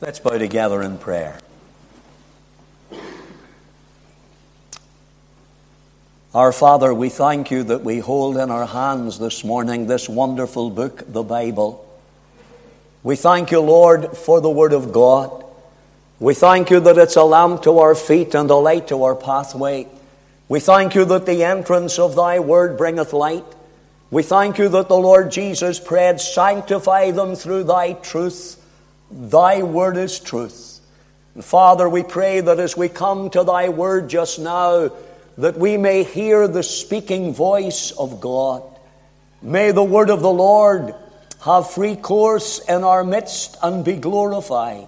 Let's bow together in prayer. Our Father, we thank you that we hold in our hands this morning this wonderful book, the Bible. We thank you, Lord, for the Word of God. We thank you that it's a lamp to our feet and a light to our pathway. We thank you that the entrance of thy Word bringeth light. We thank you that the Lord Jesus prayed, Sanctify them through thy truth. Thy word is truth. And Father, we pray that as we come to thy word just now, that we may hear the speaking voice of God. May the word of the Lord have free course in our midst and be glorified.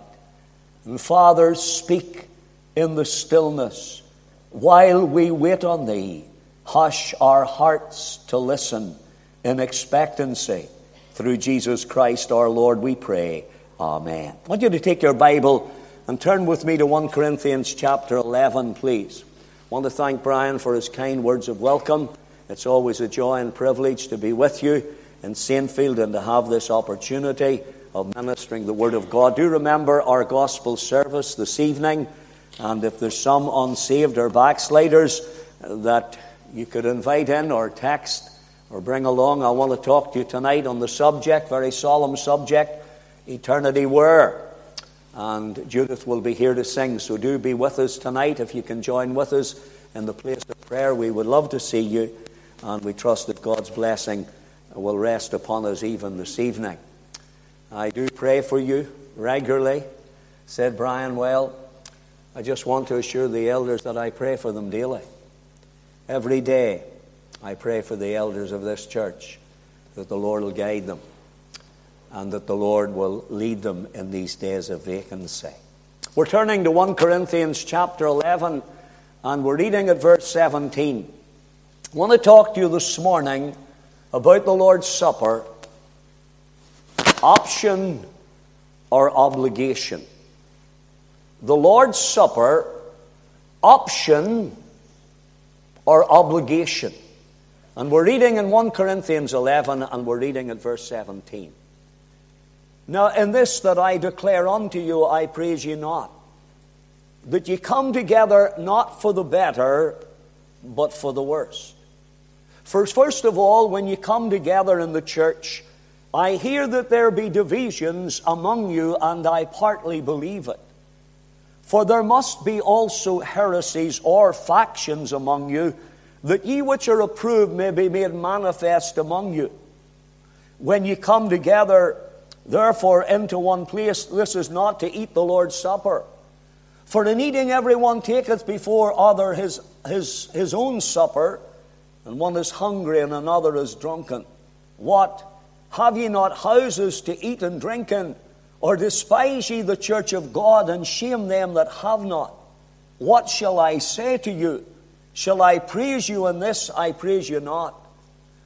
And Father, speak in the stillness while we wait on thee. Hush our hearts to listen in expectancy. Through Jesus Christ our Lord, we pray. Amen. I want you to take your Bible and turn with me to 1 Corinthians chapter 11, please. I want to thank Brian for his kind words of welcome. It's always a joy and privilege to be with you in Saintfield and to have this opportunity of ministering the Word of God. Do remember our gospel service this evening, and if there's some unsaved or backsliders that you could invite in or text or bring along, I want to talk to you tonight on the subject, very solemn subject eternity were. And Judith will be here to sing, so do be with us tonight. If you can join with us in the place of prayer, we would love to see you, and we trust that God's blessing will rest upon us even this evening. I do pray for you regularly, said Brian. Well, I just want to assure the elders that I pray for them daily. Every day, I pray for the elders of this church that the Lord will guide them and that the Lord will lead them in these days of vacancy. We're turning to 1 Corinthians chapter 11, and we're reading at verse 17. I want to talk to you this morning about the Lord's Supper option or obligation. The Lord's Supper, option or obligation. And we're reading in 1 Corinthians 11, and we're reading at verse 17. Now, in this that I declare unto you, I praise you not, that ye come together not for the better, but for the worse. First, first of all, when you come together in the church, I hear that there be divisions among you, and I partly believe it. For there must be also heresies or factions among you, that ye which are approved may be made manifest among you. When ye come together, Therefore, into one place, this is not to eat the Lord's Supper. For in eating every one taketh before other his, his, his own supper, and one is hungry and another is drunken. What? Have ye not houses to eat and drink in? Or despise ye the church of God and shame them that have not? What shall I say to you? Shall I praise you in this? I praise you not.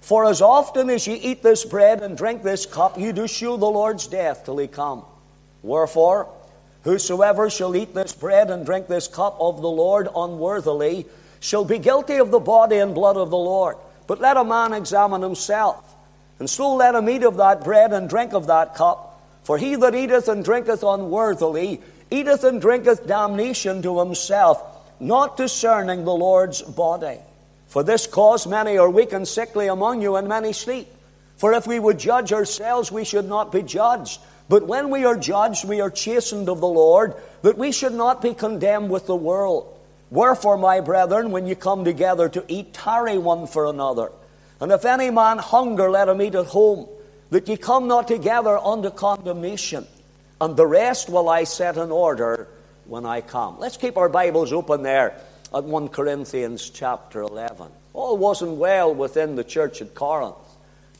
For as often as ye eat this bread and drink this cup, ye do shew the Lord's death till he come. Wherefore, whosoever shall eat this bread and drink this cup of the Lord unworthily shall be guilty of the body and blood of the Lord. But let a man examine himself, and so let him eat of that bread and drink of that cup. For he that eateth and drinketh unworthily eateth and drinketh damnation to himself, not discerning the Lord's body. For this cause many are weak and sickly among you, and many sleep. For if we would judge ourselves, we should not be judged. But when we are judged, we are chastened of the Lord, that we should not be condemned with the world. Wherefore, my brethren, when you come together to eat, tarry one for another. And if any man hunger, let him eat at home, that ye come not together unto condemnation. And the rest will I set in order when I come. Let's keep our Bibles open there at 1 Corinthians chapter 11. All wasn't well within the church at Corinth.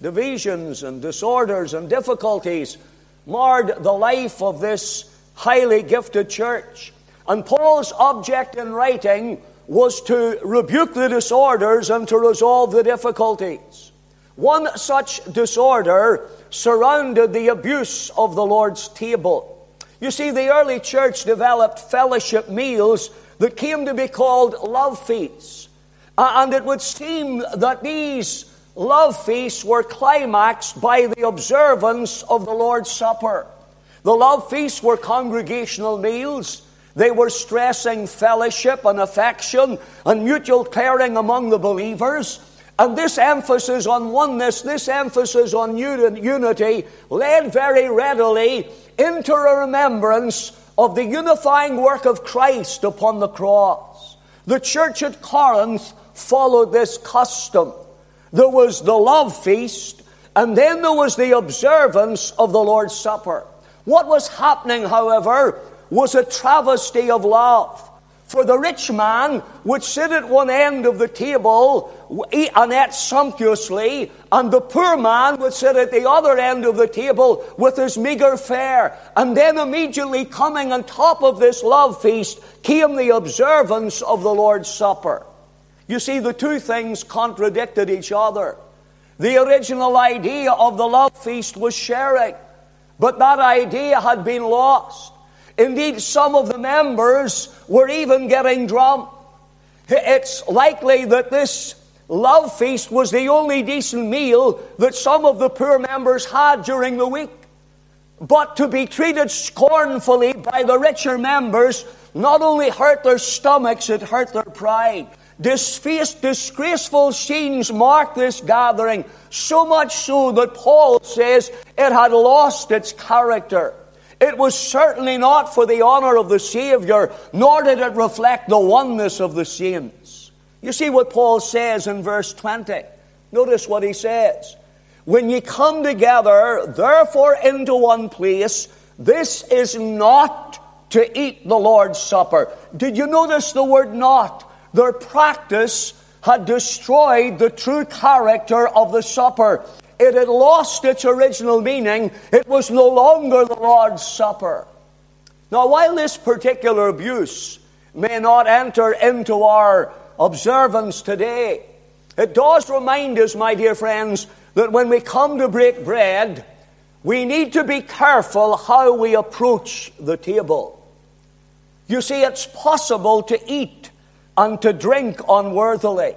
Divisions and disorders and difficulties marred the life of this highly gifted church. And Paul's object in writing was to rebuke the disorders and to resolve the difficulties. One such disorder surrounded the abuse of the Lord's table. You see, the early church developed fellowship meals that came to be called love feasts. Uh, and it would seem that these love feasts were climaxed by the observance of the Lord's Supper. The love feasts were congregational meals. They were stressing fellowship and affection and mutual caring among the believers. And this emphasis on oneness, this emphasis on unity, led very readily into a remembrance of the unifying work of Christ upon the cross. The church at Corinth followed this custom. There was the love feast, and then there was the observance of the Lord's Supper. What was happening, however, was a travesty of love. For the rich man would sit at one end of the table, eat and eat sumptuously, and the poor man would sit at the other end of the table with his meager fare. And then immediately coming on top of this love feast came the observance of the Lord's Supper. You see, the two things contradicted each other. The original idea of the love feast was sharing, but that idea had been lost. Indeed, some of the members were even getting drunk. It's likely that this love feast was the only decent meal that some of the poor members had during the week. But to be treated scornfully by the richer members not only hurt their stomachs, it hurt their pride. disgraceful scenes marked this gathering, so much so that Paul says it had lost its character. It was certainly not for the honor of the Savior, nor did it reflect the oneness of the saints. You see what Paul says in verse 20. Notice what he says. When ye come together, therefore, into one place, this is not to eat the Lord's Supper. Did you notice the word not? Their practice had destroyed the true character of the supper. It had lost its original meaning. It was no longer the Lord's Supper. Now, while this particular abuse may not enter into our observance today, it does remind us, my dear friends, that when we come to break bread, we need to be careful how we approach the table. You see, it's possible to eat and to drink unworthily.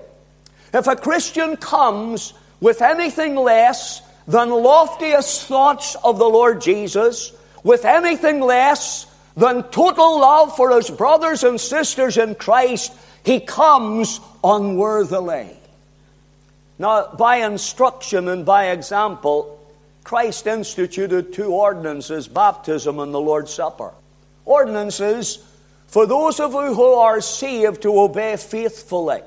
If a Christian comes with anything less than loftiest thoughts of the Lord Jesus, with anything less than total love for his brothers and sisters in Christ, he comes unworthily. Now, by instruction and by example, Christ instituted two ordinances baptism and the Lord's Supper. Ordinances for those of you who are saved to obey faithfully.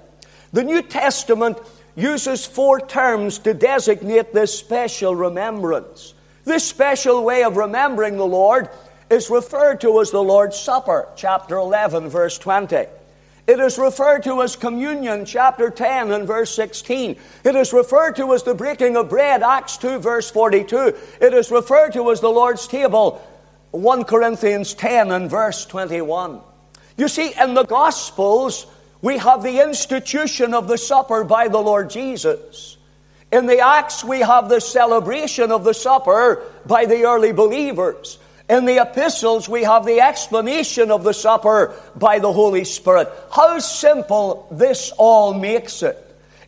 The New Testament uses four terms to designate this special remembrance. This special way of remembering the Lord is referred to as the Lord's Supper, chapter 11, verse 20. It is referred to as communion, chapter 10 and verse 16. It is referred to as the breaking of bread, Acts 2, verse 42. It is referred to as the Lord's table, 1 Corinthians 10 and verse 21. You see, in the Gospels, we have the institution of the supper by the Lord Jesus. In the Acts, we have the celebration of the supper by the early believers. In the epistles, we have the explanation of the supper by the Holy Spirit. How simple this all makes it.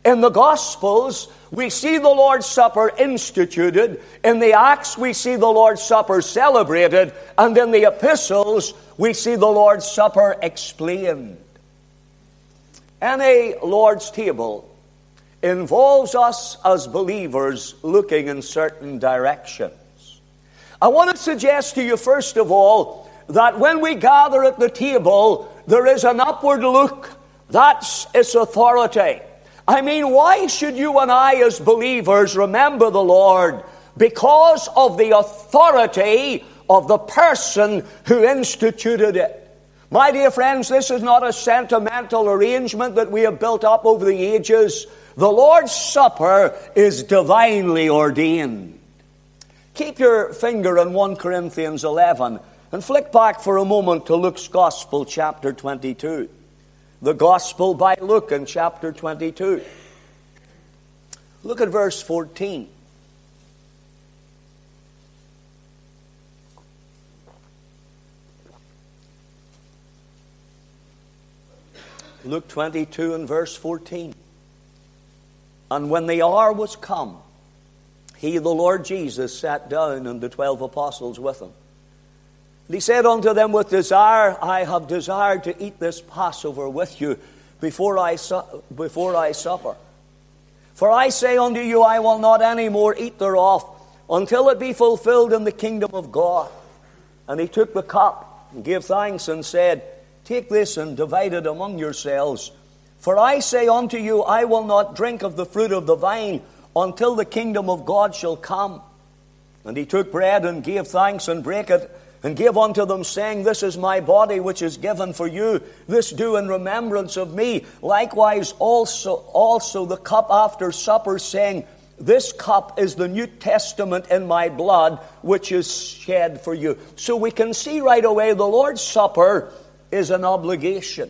In the Gospels, we see the Lord's Supper instituted. In the Acts, we see the Lord's Supper celebrated. And in the epistles, we see the Lord's Supper explained. Any Lord's table involves us as believers looking in certain directions. I want to suggest to you, first of all, that when we gather at the table, there is an upward look. That's its authority. I mean, why should you and I, as believers, remember the Lord? Because of the authority of the person who instituted it. My dear friends, this is not a sentimental arrangement that we have built up over the ages. The Lord's Supper is divinely ordained. Keep your finger on 1 Corinthians 11 And flick back for a moment to Luke's Gospel, chapter 22. The Gospel by Luke in chapter 22. Look at verse 14. Luke 22 and verse 14. And when the hour was come, he, the Lord Jesus, sat down and the twelve apostles with him. And he said unto them, With desire, I have desired to eat this Passover with you before I, su- before I suffer. For I say unto you, I will not any more eat thereof until it be fulfilled in the kingdom of God. And he took the cup and gave thanks and said, Take this and divide it among yourselves. For I say unto you, I will not drink of the fruit of the vine until the kingdom of God shall come. And he took bread and gave thanks and brake it and gave unto them, saying, This is my body which is given for you. This do in remembrance of me. Likewise also, also the cup after supper, saying, This cup is the New Testament in my blood, which is shed for you. So we can see right away the Lord's Supper is an obligation.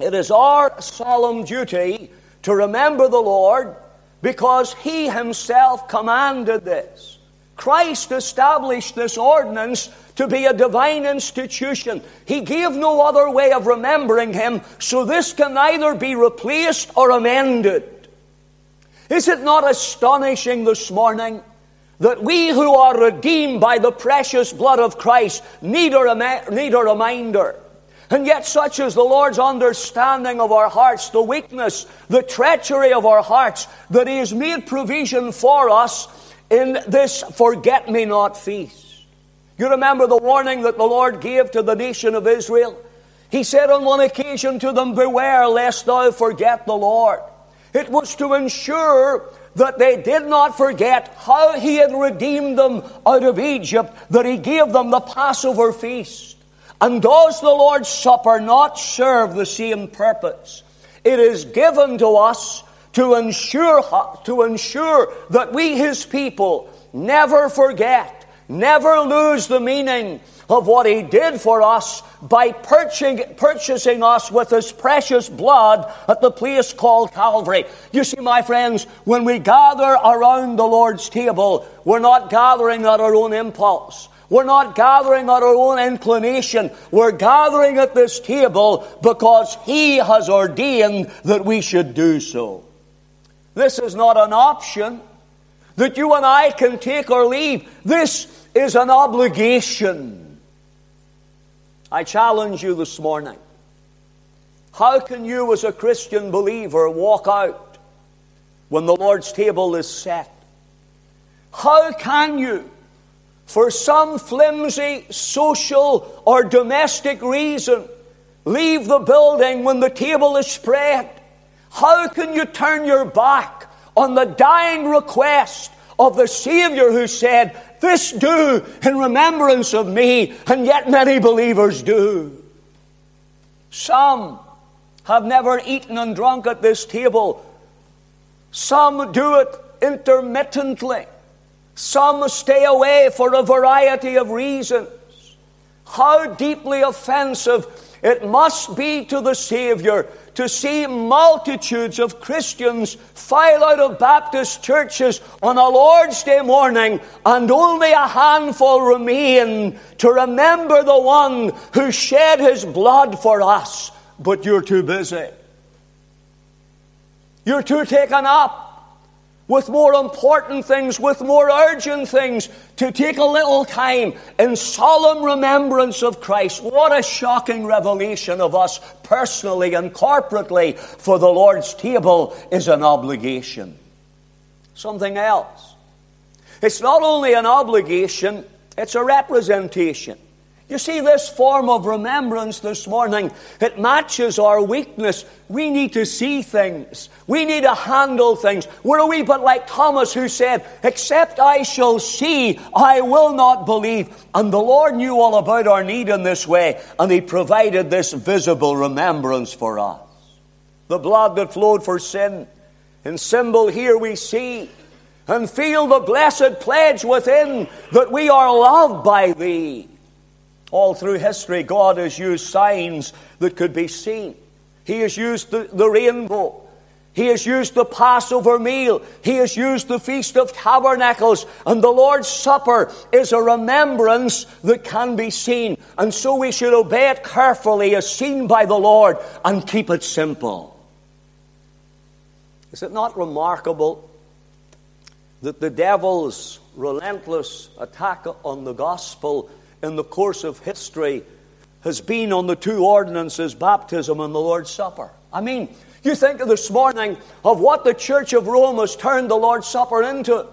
It is our solemn duty to remember the Lord because He Himself commanded this. Christ established this ordinance to be a divine institution. He gave no other way of remembering Him, so this can neither be replaced or amended. Is it not astonishing this morning that we who are redeemed by the precious blood of Christ need a, need a reminder? And yet, such is the Lord's understanding of our hearts, the weakness, the treachery of our hearts, that He has made provision for us in this forget me not feast. You remember the warning that the Lord gave to the nation of Israel? He said on one occasion to them, Beware lest thou forget the Lord. It was to ensure that they did not forget how He had redeemed them out of Egypt, that He gave them the Passover feast. And does the Lord's Supper not serve the same purpose? It is given to us to ensure, to ensure that we, His people, never forget, never lose the meaning of what He did for us by purchasing, purchasing us with His precious blood at the place called Calvary. You see, my friends, when we gather around the Lord's table, we're not gathering at our own impulse. We're not gathering at our own inclination. We're gathering at this table because He has ordained that we should do so. This is not an option that you and I can take or leave. This is an obligation. I challenge you this morning. How can you, as a Christian believer, walk out when the Lord's table is set? How can you? For some flimsy social or domestic reason, leave the building when the table is spread? How can you turn your back on the dying request of the Savior who said, This do in remembrance of me, and yet many believers do? Some have never eaten and drunk at this table. Some do it intermittently. Some stay away for a variety of reasons. How deeply offensive it must be to the Savior to see multitudes of Christians file out of Baptist churches on a Lord's Day morning and only a handful remain to remember the one who shed his blood for us, but you're too busy. You're too taken up with more important things, with more urgent things, to take a little time in solemn remembrance of Christ. What a shocking revelation of us personally and corporately, for the Lord's table is an obligation. Something else. It's not only an obligation, it's a representation. You see, this form of remembrance this morning, it matches our weakness. We need to see things. We need to handle things. We're a wee bit like Thomas who said, Except I shall see, I will not believe. And the Lord knew all about our need in this way, and He provided this visible remembrance for us. The blood that flowed for sin. In symbol here we see and feel the blessed pledge within that we are loved by Thee. All through history, God has used signs that could be seen. He has used the, the rainbow. He has used the Passover meal. He has used the Feast of Tabernacles. And the Lord's Supper is a remembrance that can be seen. And so we should obey it carefully as seen by the Lord and keep it simple. Is it not remarkable that the devil's relentless attack on the gospel in the course of history has been on the two ordinances, baptism and the Lord's Supper? I mean, you think of this morning of what the Church of Rome has turned the Lord's Supper into.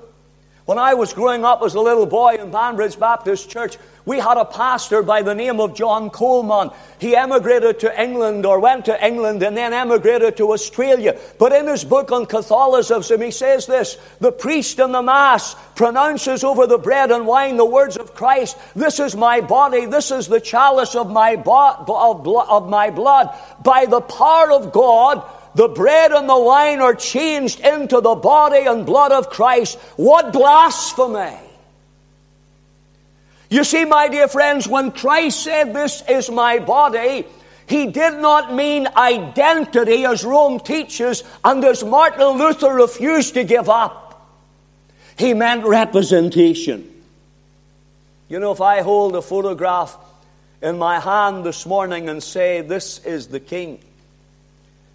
When I was growing up as a little boy in Banbridge Baptist Church, we had a pastor by the name of John Coleman. He emigrated to England or went to England and then emigrated to Australia. But in his book on Catholicism, he says this The priest in the Mass pronounces over the bread and wine the words of Christ This is my body, this is the chalice of my, bo- of, of my blood. By the power of God, the bread and the wine are changed into the body and blood of Christ. What blasphemy! You see, my dear friends, when Christ said, This is my body, he did not mean identity as Rome teaches and as Martin Luther refused to give up. He meant representation. You know, if I hold a photograph in my hand this morning and say, This is the king,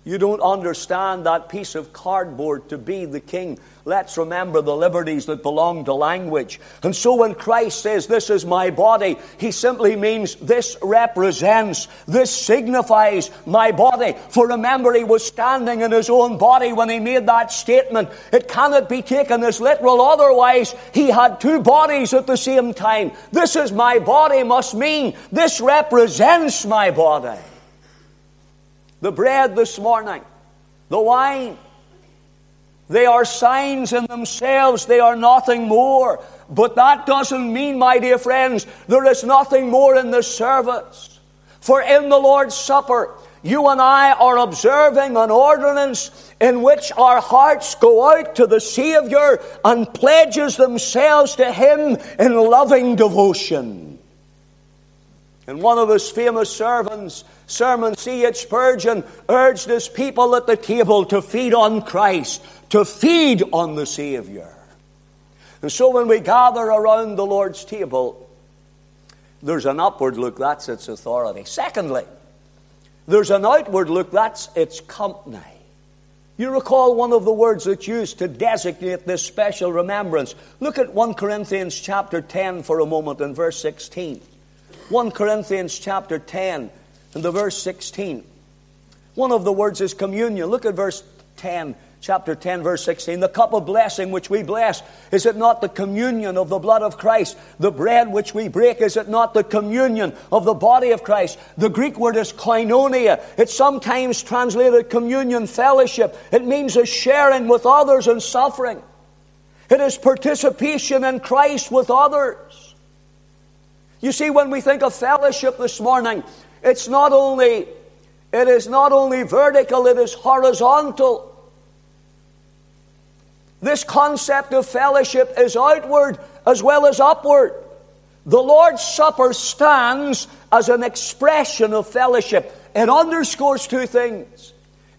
you don't understand that piece of cardboard to be the king. Let's remember the liberties that belong to language. And so when Christ says, This is my body, he simply means this represents, this signifies my body. For remember, he was standing in his own body when he made that statement. It cannot be taken as literal, otherwise, he had two bodies at the same time. This is my body must mean this represents my body the bread this morning, the wine. They are signs in themselves, they are nothing more. But that doesn't mean, my dear friends, there is nothing more in the service. For in the Lord's Supper, you and I are observing an ordinance in which our hearts go out to the Savior and pledges themselves to Him in loving devotion. And one of his famous servants, sermon, C.H. Spurgeon urged his people at the table to feed on Christ, to feed on the Savior. And so when we gather around the Lord's table, there's an upward look, that's its authority. Secondly, there's an outward look, that's its company. You recall one of the words that's used to designate this special remembrance. Look at 1 Corinthians chapter 10 for a moment in verse 16. 1 Corinthians chapter 10 and the verse 16. One of the words is communion. Look at verse 10, chapter 10, verse 16. The cup of blessing which we bless, is it not the communion of the blood of Christ? The bread which we break, is it not the communion of the body of Christ? The Greek word is koinonia. It's sometimes translated communion, fellowship. It means a sharing with others in suffering. It is participation in Christ with others. You see, when we think of fellowship this morning, it's not only it is not only vertical, it is horizontal. This concept of fellowship is outward as well as upward. The Lord's Supper stands as an expression of fellowship. It underscores two things.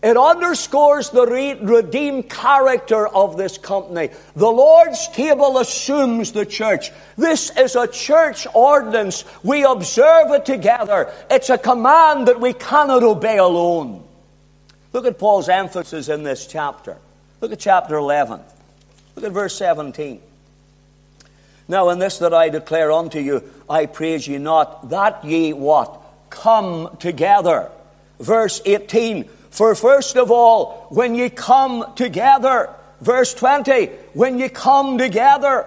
It underscores the redeemed character of this company. The Lord's table assumes the church. This is a church ordinance. We observe it together. It's a command that we cannot obey alone. Look at Paul's emphasis in this chapter. Look at chapter 11. Look at verse 17. Now, in this that I declare unto you, I praise ye not, that ye what? Come together. Verse 18 for first of all, when ye come together, verse 20, when ye come together,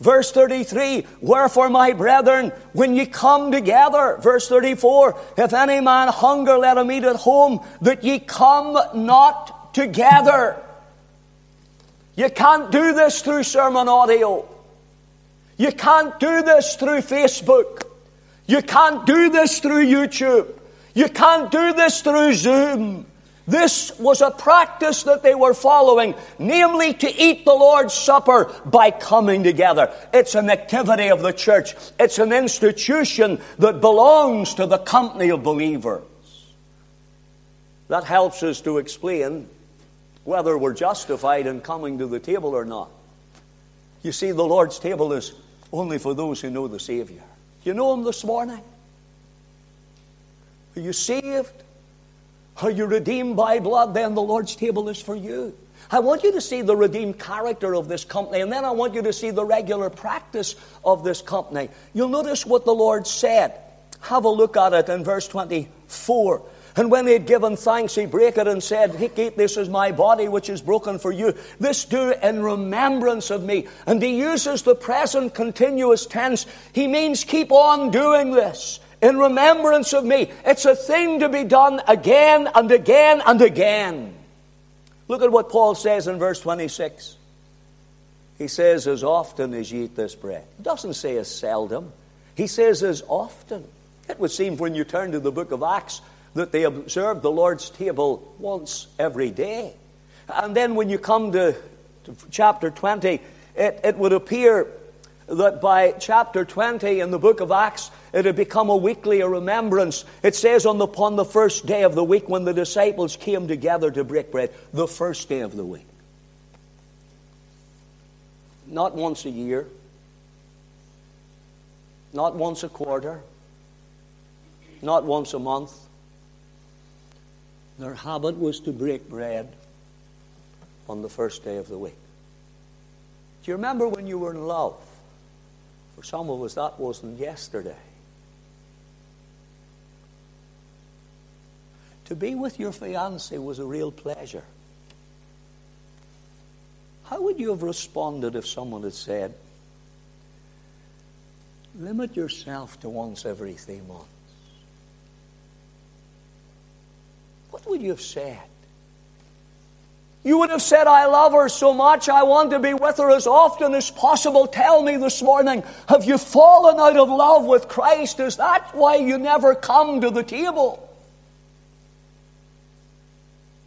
Verse 33, wherefore, my brethren, when ye come together, verse 34, if any man hunger, let him eat at home, that ye come not together. You can't do this through sermon audio. You can't do this through Facebook. You can't do this through YouTube. You can't do this through Zoom. This was a practice that they were following, namely to eat the Lord's Supper by coming together. It's an activity of the church. It's an institution that belongs to the company of believers. That helps us to explain whether we're justified in coming to the table or not. You see, the Lord's table is only for those who know the Savior. You know Him this morning? Are you saved? Are you redeemed by blood? Then the Lord's table is for you. I want you to see the redeemed character of this company, and then I want you to see the regular practice of this company. You'll notice what the Lord said. Have a look at it in verse 24. And when he had given thanks, he brake it and said, Eat this is my body, which is broken for you. This do in remembrance of me. And he uses the present continuous tense. He means keep on doing this in remembrance of me. It's a thing to be done again and again and again. Look at what Paul says in verse 26. He says, as often as ye eat this bread. He doesn't say as seldom. He says as often. It would seem when you turn to the book of Acts that they observed the Lord's table once every day. And then when you come to, to chapter 20, it, it would appear that by chapter 20 in the book of Acts, it had become a weekly remembrance. It says on the, upon the first day of the week when the disciples came together to break bread, the first day of the week. Not once a year, not once a quarter, not once a month. Their habit was to break bread on the first day of the week. Do you remember when you were in love? For some of us, that wasn't yesterday. To be with your fiance was a real pleasure. How would you have responded if someone had said, limit yourself to once every three months? What would you have said? You would have said, I love her so much, I want to be with her as often as possible. Tell me this morning, have you fallen out of love with Christ? Is that why you never come to the table?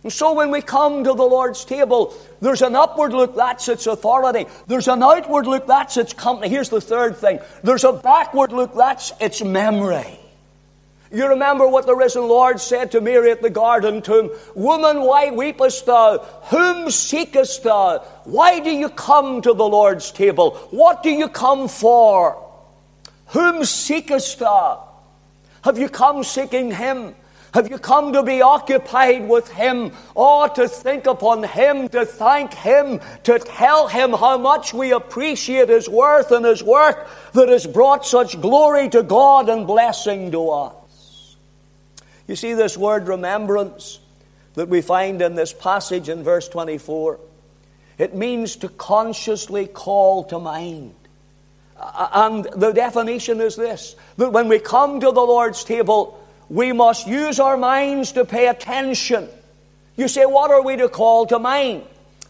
And so when we come to the Lord's table, there's an upward look, that's its authority. There's an outward look, that's its company. Here's the third thing. There's a backward look, that's its memory. You remember what the risen Lord said to Mary at the garden tomb Woman, why weepest thou? Whom seekest thou? Why do you come to the Lord's table? What do you come for? Whom seekest thou? Have you come seeking Him? Have you come to be occupied with Him? Or to think upon Him, to thank Him, to tell Him how much we appreciate His worth and His work that has brought such glory to God and blessing to us? You see this word remembrance that we find in this passage in verse 24? It means to consciously call to mind. And the definition is this that when we come to the Lord's table, we must use our minds to pay attention. You say, what are we to call to mind?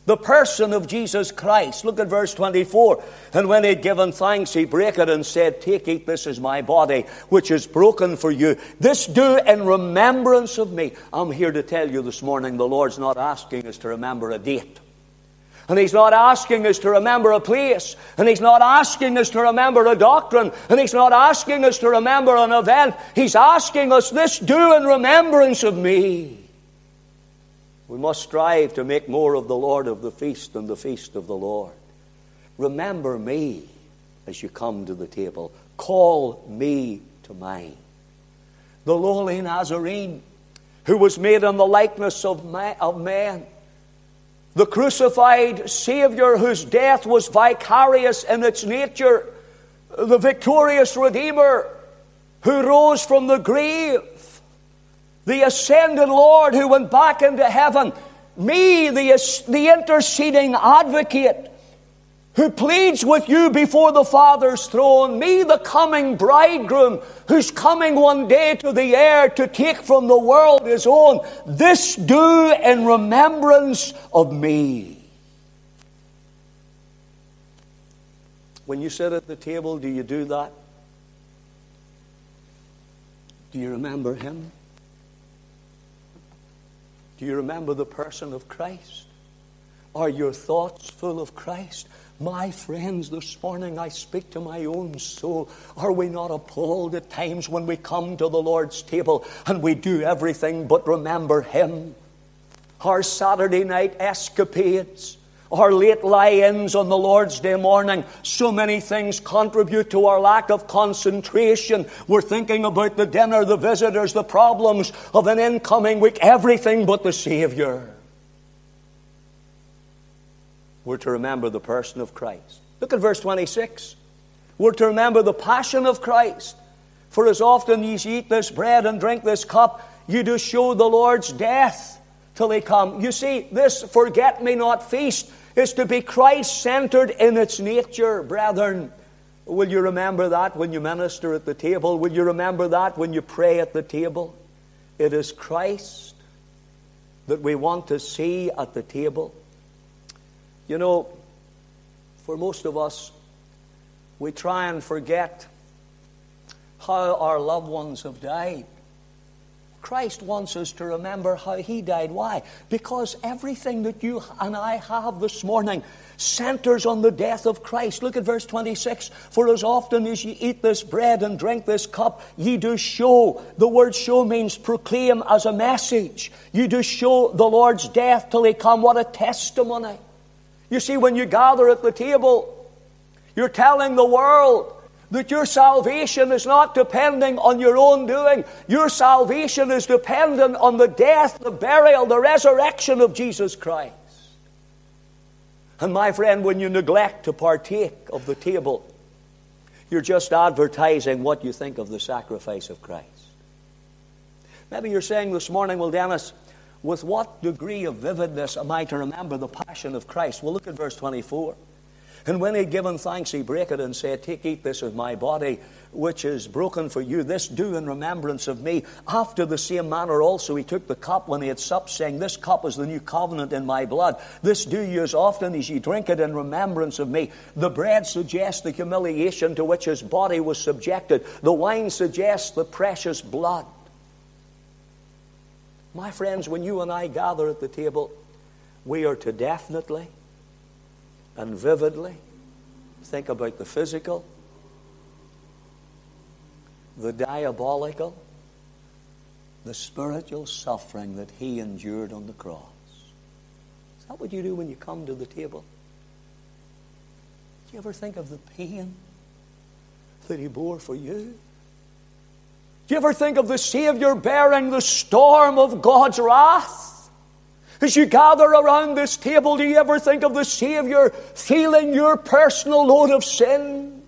The person of Jesus Christ. Look at verse 24. And when he had given thanks, he brake it and said, Take, eat, this is my body, which is broken for you. This do in remembrance of me. I'm here to tell you this morning the Lord's not asking us to remember a date. And He's not asking us to remember a place. And He's not asking us to remember a doctrine. And He's not asking us to remember an event. He's asking us this do in remembrance of me. We must strive to make more of the Lord of the feast than the feast of the Lord. Remember me as you come to the table. Call me to mind. The lowly Nazarene, who was made in the likeness of man. The crucified Savior, whose death was vicarious in its nature. The victorious Redeemer, who rose from the grave the ascended Lord who went back into heaven, me, the, the interceding advocate who pleads with you before the Father's throne, me, the coming bridegroom who's coming one day to the air to take from the world his own, this do in remembrance of me. When you sit at the table, do you do that? Do you remember him? Do you remember the person of Christ? Are your thoughts full of Christ? My friends, this morning I speak to my own soul. Are we not appalled at times when we come to the Lord's table and we do everything but remember Him? Our Saturday night escapades, our late lie ins on the Lord's Day morning, so many things contribute to our lack of concentration. We're thinking about the dinner, the visitors, the problems of an incoming week, everything but the Savior we're to remember the person of Christ. Look at verse 26. We're to remember the passion of Christ. For as often as ye eat this bread and drink this cup, you do show the Lord's death till he come. You see, this forget me not feast is to be Christ centered in its nature, brethren. Will you remember that when you minister at the table? Will you remember that when you pray at the table? It is Christ that we want to see at the table. You know, for most of us, we try and forget how our loved ones have died. Christ wants us to remember how He died. Why? Because everything that you and I have this morning centers on the death of Christ. Look at verse 26. For as often as ye eat this bread and drink this cup, ye do show. The word show means proclaim as a message. You do show the Lord's death till He come. What a testimony. You see, when you gather at the table, you're telling the world that your salvation is not depending on your own doing. Your salvation is dependent on the death, the burial, the resurrection of Jesus Christ. And my friend, when you neglect to partake of the table, you're just advertising what you think of the sacrifice of Christ. Maybe you're saying this morning, well, Dennis, with what degree of vividness am I to remember the passion of Christ? Well, look at verse 24. And when he had given thanks, he brake it and said, Take, eat this of my body, which is broken for you. This do in remembrance of me. After the same manner also he took the cup when he had supped, saying, This cup is the new covenant in my blood. This do you as often as ye drink it in remembrance of me. The bread suggests the humiliation to which his body was subjected. The wine suggests the precious blood. My friends, when you and I gather at the table, we are to definitely and vividly think about the physical, the diabolical, the spiritual suffering that he endured on the cross. Is that what you do when you come to the table? Do you ever think of the pain that he bore for you? Do you ever think of the Savior bearing the storm of God's wrath? As you gather around this table, do you ever think of the Savior feeling your personal load of sin?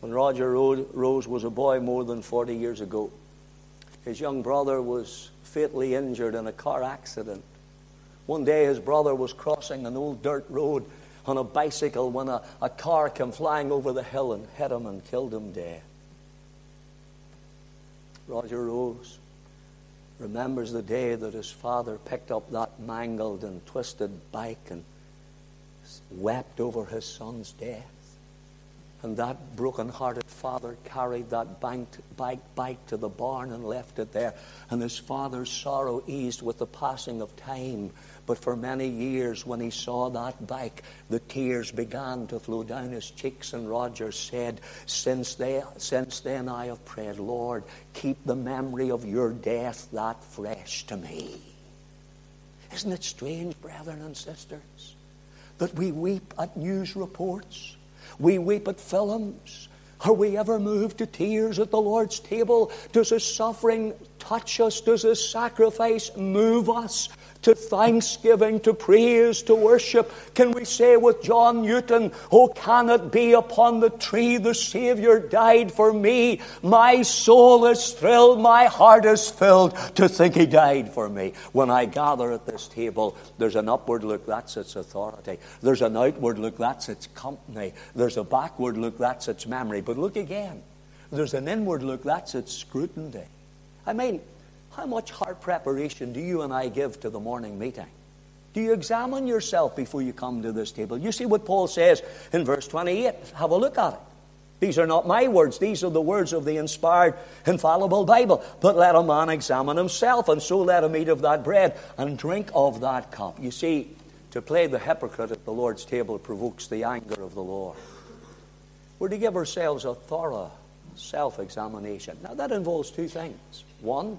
When Roger Rose was a boy more than 40 years ago, his young brother was fatally injured in a car accident. One day, his brother was crossing an old dirt road on a bicycle when a, a car came flying over the hill and hit him and killed him dead. Roger Rose remembers the day that his father picked up that mangled and twisted bike and wept over his son's death. And that broken hearted father carried that bike, bike to the barn and left it there. And his father's sorrow eased with the passing of time but for many years, when he saw that bike, the tears began to flow down his cheeks. And Roger said, Since, they, since then I have prayed, Lord, keep the memory of your death that fresh to me. Isn't it strange, brethren and sisters, that we weep at news reports? We weep at films. Are we ever moved to tears at the Lord's table? Does His suffering touch us? Does His sacrifice move us? To thanksgiving, to praise, to worship. Can we say with John Newton, Oh, can it be upon the tree the Savior died for me? My soul is thrilled, my heart is filled to think He died for me. When I gather at this table, there's an upward look, that's its authority. There's an outward look, that's its company. There's a backward look, that's its memory. But look again. There's an inward look, that's its scrutiny. I mean, how much heart preparation do you and I give to the morning meeting? Do you examine yourself before you come to this table? You see what Paul says in verse 28. Have a look at it. These are not my words, these are the words of the inspired, infallible Bible. But let a man examine himself, and so let him eat of that bread and drink of that cup. You see, to play the hypocrite at the Lord's table provokes the anger of the Lord. We're to give ourselves a thorough self examination. Now, that involves two things. One,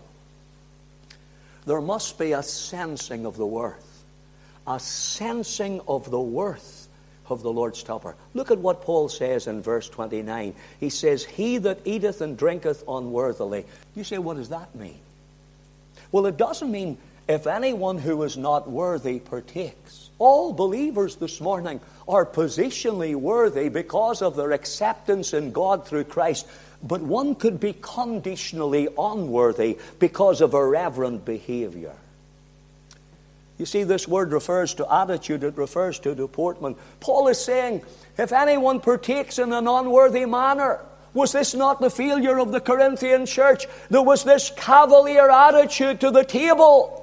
there must be a sensing of the worth, a sensing of the worth of the Lord's Supper. Look at what Paul says in verse 29. He says, He that eateth and drinketh unworthily. You say, what does that mean? Well, it doesn't mean if anyone who is not worthy partakes. All believers this morning are positionally worthy because of their acceptance in God through Christ. But one could be conditionally unworthy because of irreverent behavior. You see, this word refers to attitude, it refers to deportment. Paul is saying, if anyone partakes in an unworthy manner, was this not the failure of the Corinthian church? There was this cavalier attitude to the table.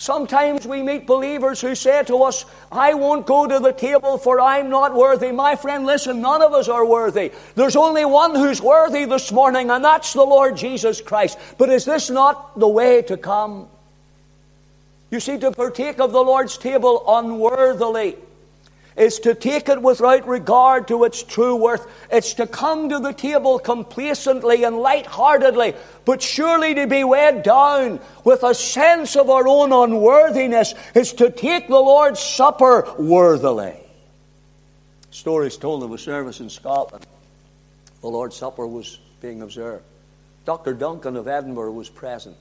Sometimes we meet believers who say to us, I won't go to the table for I'm not worthy. My friend, listen, none of us are worthy. There's only one who's worthy this morning, and that's the Lord Jesus Christ. But is this not the way to come? You see, to partake of the Lord's table unworthily is to take it without regard to its true worth. It's to come to the table complacently and light-heartedly, but surely to be weighed down with a sense of our own unworthiness is to take the Lord's Supper worthily. Stories told of a service in Scotland. The Lord's Supper was being observed. Dr. Duncan of Edinburgh was present.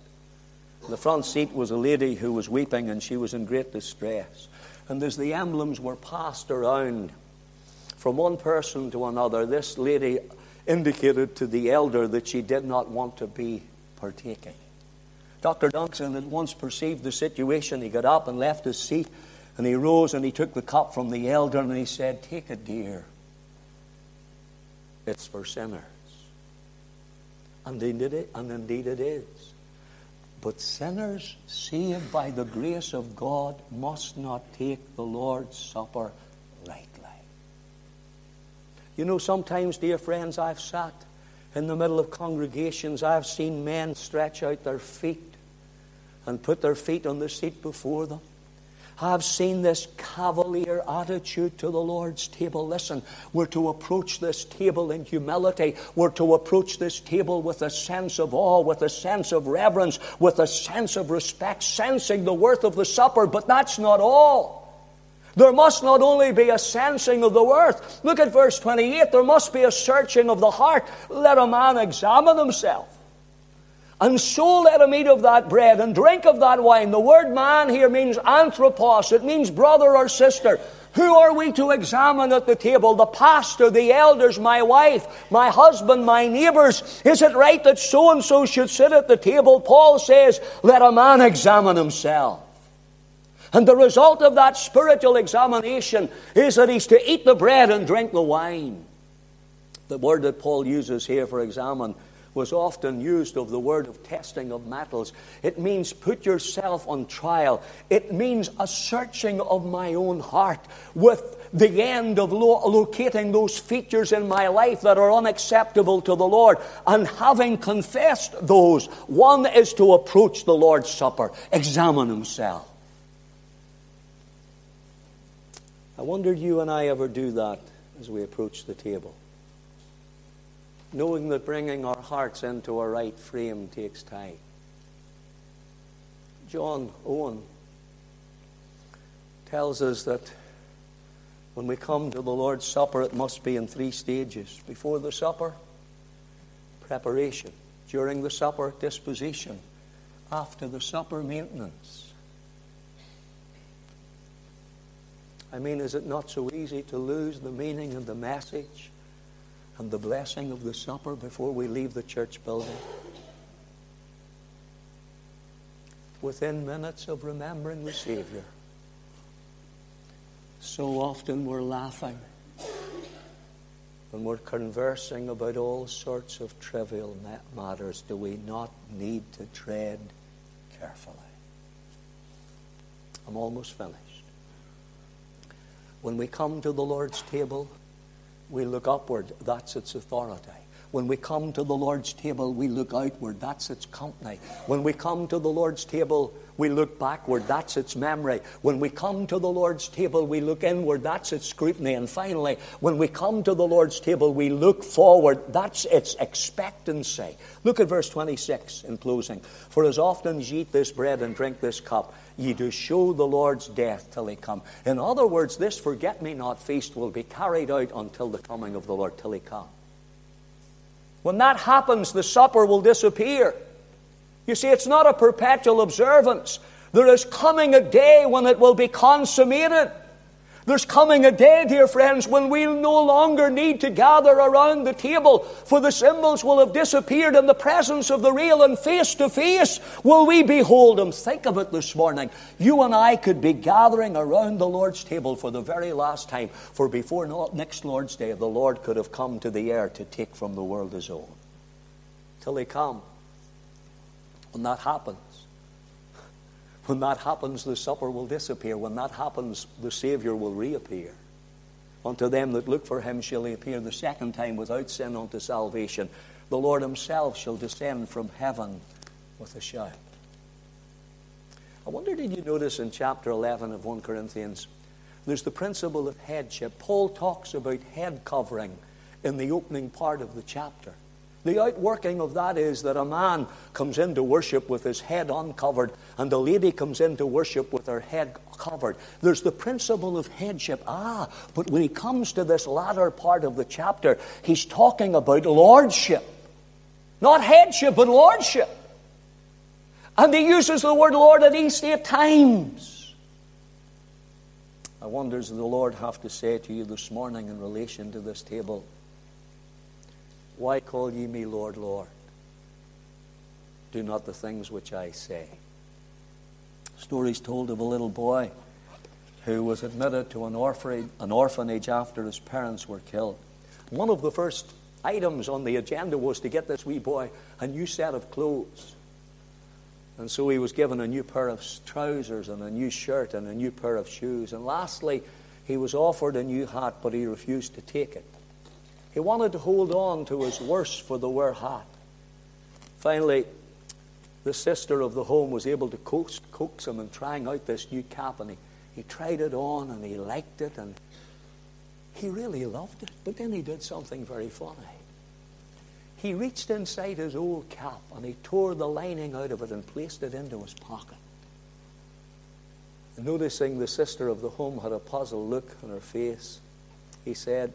In the front seat was a lady who was weeping and she was in great distress. And as the emblems were passed around from one person to another, this lady indicated to the elder that she did not want to be partaking. Dr. Duncan at once perceived the situation. He got up and left his seat, and he rose and he took the cup from the elder and he said, Take it, dear. It's for sinners. And indeed it, and indeed it is. But sinners saved by the grace of God must not take the Lord's Supper lightly. You know, sometimes, dear friends, I've sat in the middle of congregations, I've seen men stretch out their feet and put their feet on the seat before them. I've seen this cavalier attitude to the Lord's table. Listen, we're to approach this table in humility. We're to approach this table with a sense of awe, with a sense of reverence, with a sense of respect, sensing the worth of the supper. But that's not all. There must not only be a sensing of the worth. Look at verse 28. There must be a searching of the heart. Let a man examine himself. And so let him eat of that bread and drink of that wine. The word man here means anthropos, it means brother or sister. Who are we to examine at the table? The pastor, the elders, my wife, my husband, my neighbors. Is it right that so and so should sit at the table? Paul says, let a man examine himself. And the result of that spiritual examination is that he's to eat the bread and drink the wine. The word that Paul uses here for examine was often used of the word of testing of metals. It means put yourself on trial. It means a searching of my own heart with the end of lo- locating those features in my life that are unacceptable to the Lord. And having confessed those, one is to approach the Lord's Supper, examine himself. I wonder you and I ever do that as we approach the table knowing that bringing our hearts into a right frame takes time. John Owen tells us that when we come to the Lord's Supper, it must be in three stages. Before the supper, preparation. During the supper, disposition. After the supper, maintenance. I mean, is it not so easy to lose the meaning and the message and the blessing of the supper before we leave the church building. Within minutes of remembering the Savior, so often we're laughing when we're conversing about all sorts of trivial matters. Do we not need to tread carefully? I'm almost finished. When we come to the Lord's table, we look upward. That's its authority. When we come to the Lord's table, we look outward. That's its company. When we come to the Lord's table, we look backward. That's its memory. When we come to the Lord's table, we look inward. That's its scrutiny. And finally, when we come to the Lord's table, we look forward. That's its expectancy. Look at verse 26 in closing. For as often as ye eat this bread and drink this cup, ye do show the Lord's death till he come. In other words, this forget me not feast will be carried out until the coming of the Lord, till he come. When that happens, the supper will disappear. You see, it's not a perpetual observance. There is coming a day when it will be consummated. There's coming a day, dear friends, when we'll no longer need to gather around the table, for the symbols will have disappeared in the presence of the real, and face to face will we behold Him. Think of it this morning. You and I could be gathering around the Lord's table for the very last time, for before next Lord's Day, the Lord could have come to the air to take from the world His own. Till He come. When that happens, when that happens, the supper will disappear. When that happens, the Savior will reappear. Unto them that look for him shall he appear the second time without sin unto salvation. The Lord himself shall descend from heaven with a shout. I wonder, did you notice in chapter 11 of 1 Corinthians, there's the principle of headship. Paul talks about head covering in the opening part of the chapter. The outworking of that is that a man comes into worship with his head uncovered, and a lady comes into worship with her head covered. There's the principle of headship. Ah, but when he comes to this latter part of the chapter, he's talking about lordship. Not headship, but lordship. And he uses the word Lord at least eight times. I wonder, does the Lord have to say to you this morning in relation to this table? Why call ye me Lord, Lord? Do not the things which I say. Stories told of a little boy who was admitted to an orphanage, an orphanage after his parents were killed. One of the first items on the agenda was to get this wee boy a new set of clothes. And so he was given a new pair of trousers and a new shirt and a new pair of shoes. And lastly, he was offered a new hat, but he refused to take it. He wanted to hold on to his worse for the wear hat. Finally, the sister of the home was able to coax, coax him in trying out this new cap, and he, he tried it on and he liked it and he really loved it. But then he did something very funny. He reached inside his old cap and he tore the lining out of it and placed it into his pocket. Noticing the sister of the home had a puzzled look on her face, he said,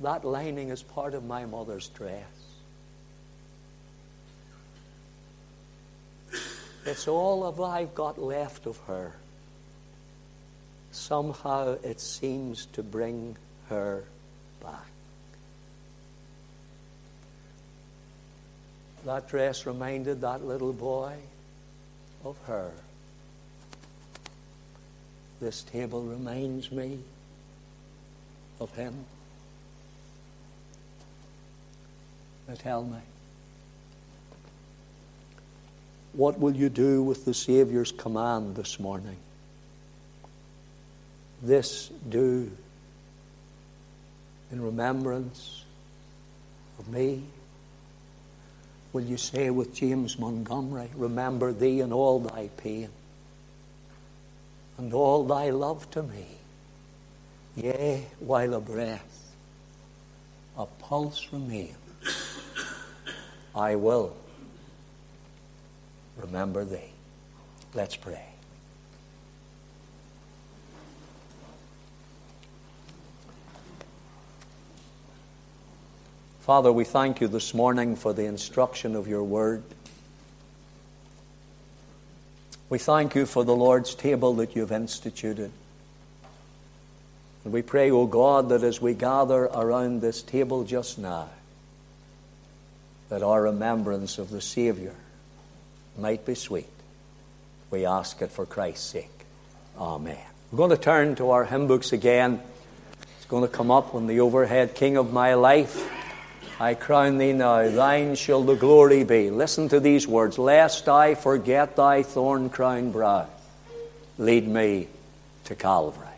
that lining is part of my mother's dress. It's all of I've got left of her. Somehow it seems to bring her back. That dress reminded that little boy of her. This table reminds me of him. Now tell me. What will you do with the Savior's command this morning? This do in remembrance of me. Will you say with James Montgomery, Remember thee in all thy pain and all thy love to me, yea, while a breath, a pulse remains. I will remember thee. Let's pray. Father, we thank you this morning for the instruction of your word. We thank you for the Lord's table that you've instituted. And we pray, O God, that as we gather around this table just now, that our remembrance of the Savior might be sweet. We ask it for Christ's sake. Amen. We're going to turn to our hymn books again. It's going to come up on the overhead King of my life. I crown thee now, thine shall the glory be. Listen to these words Lest I forget thy thorn crowned brow, lead me to Calvary.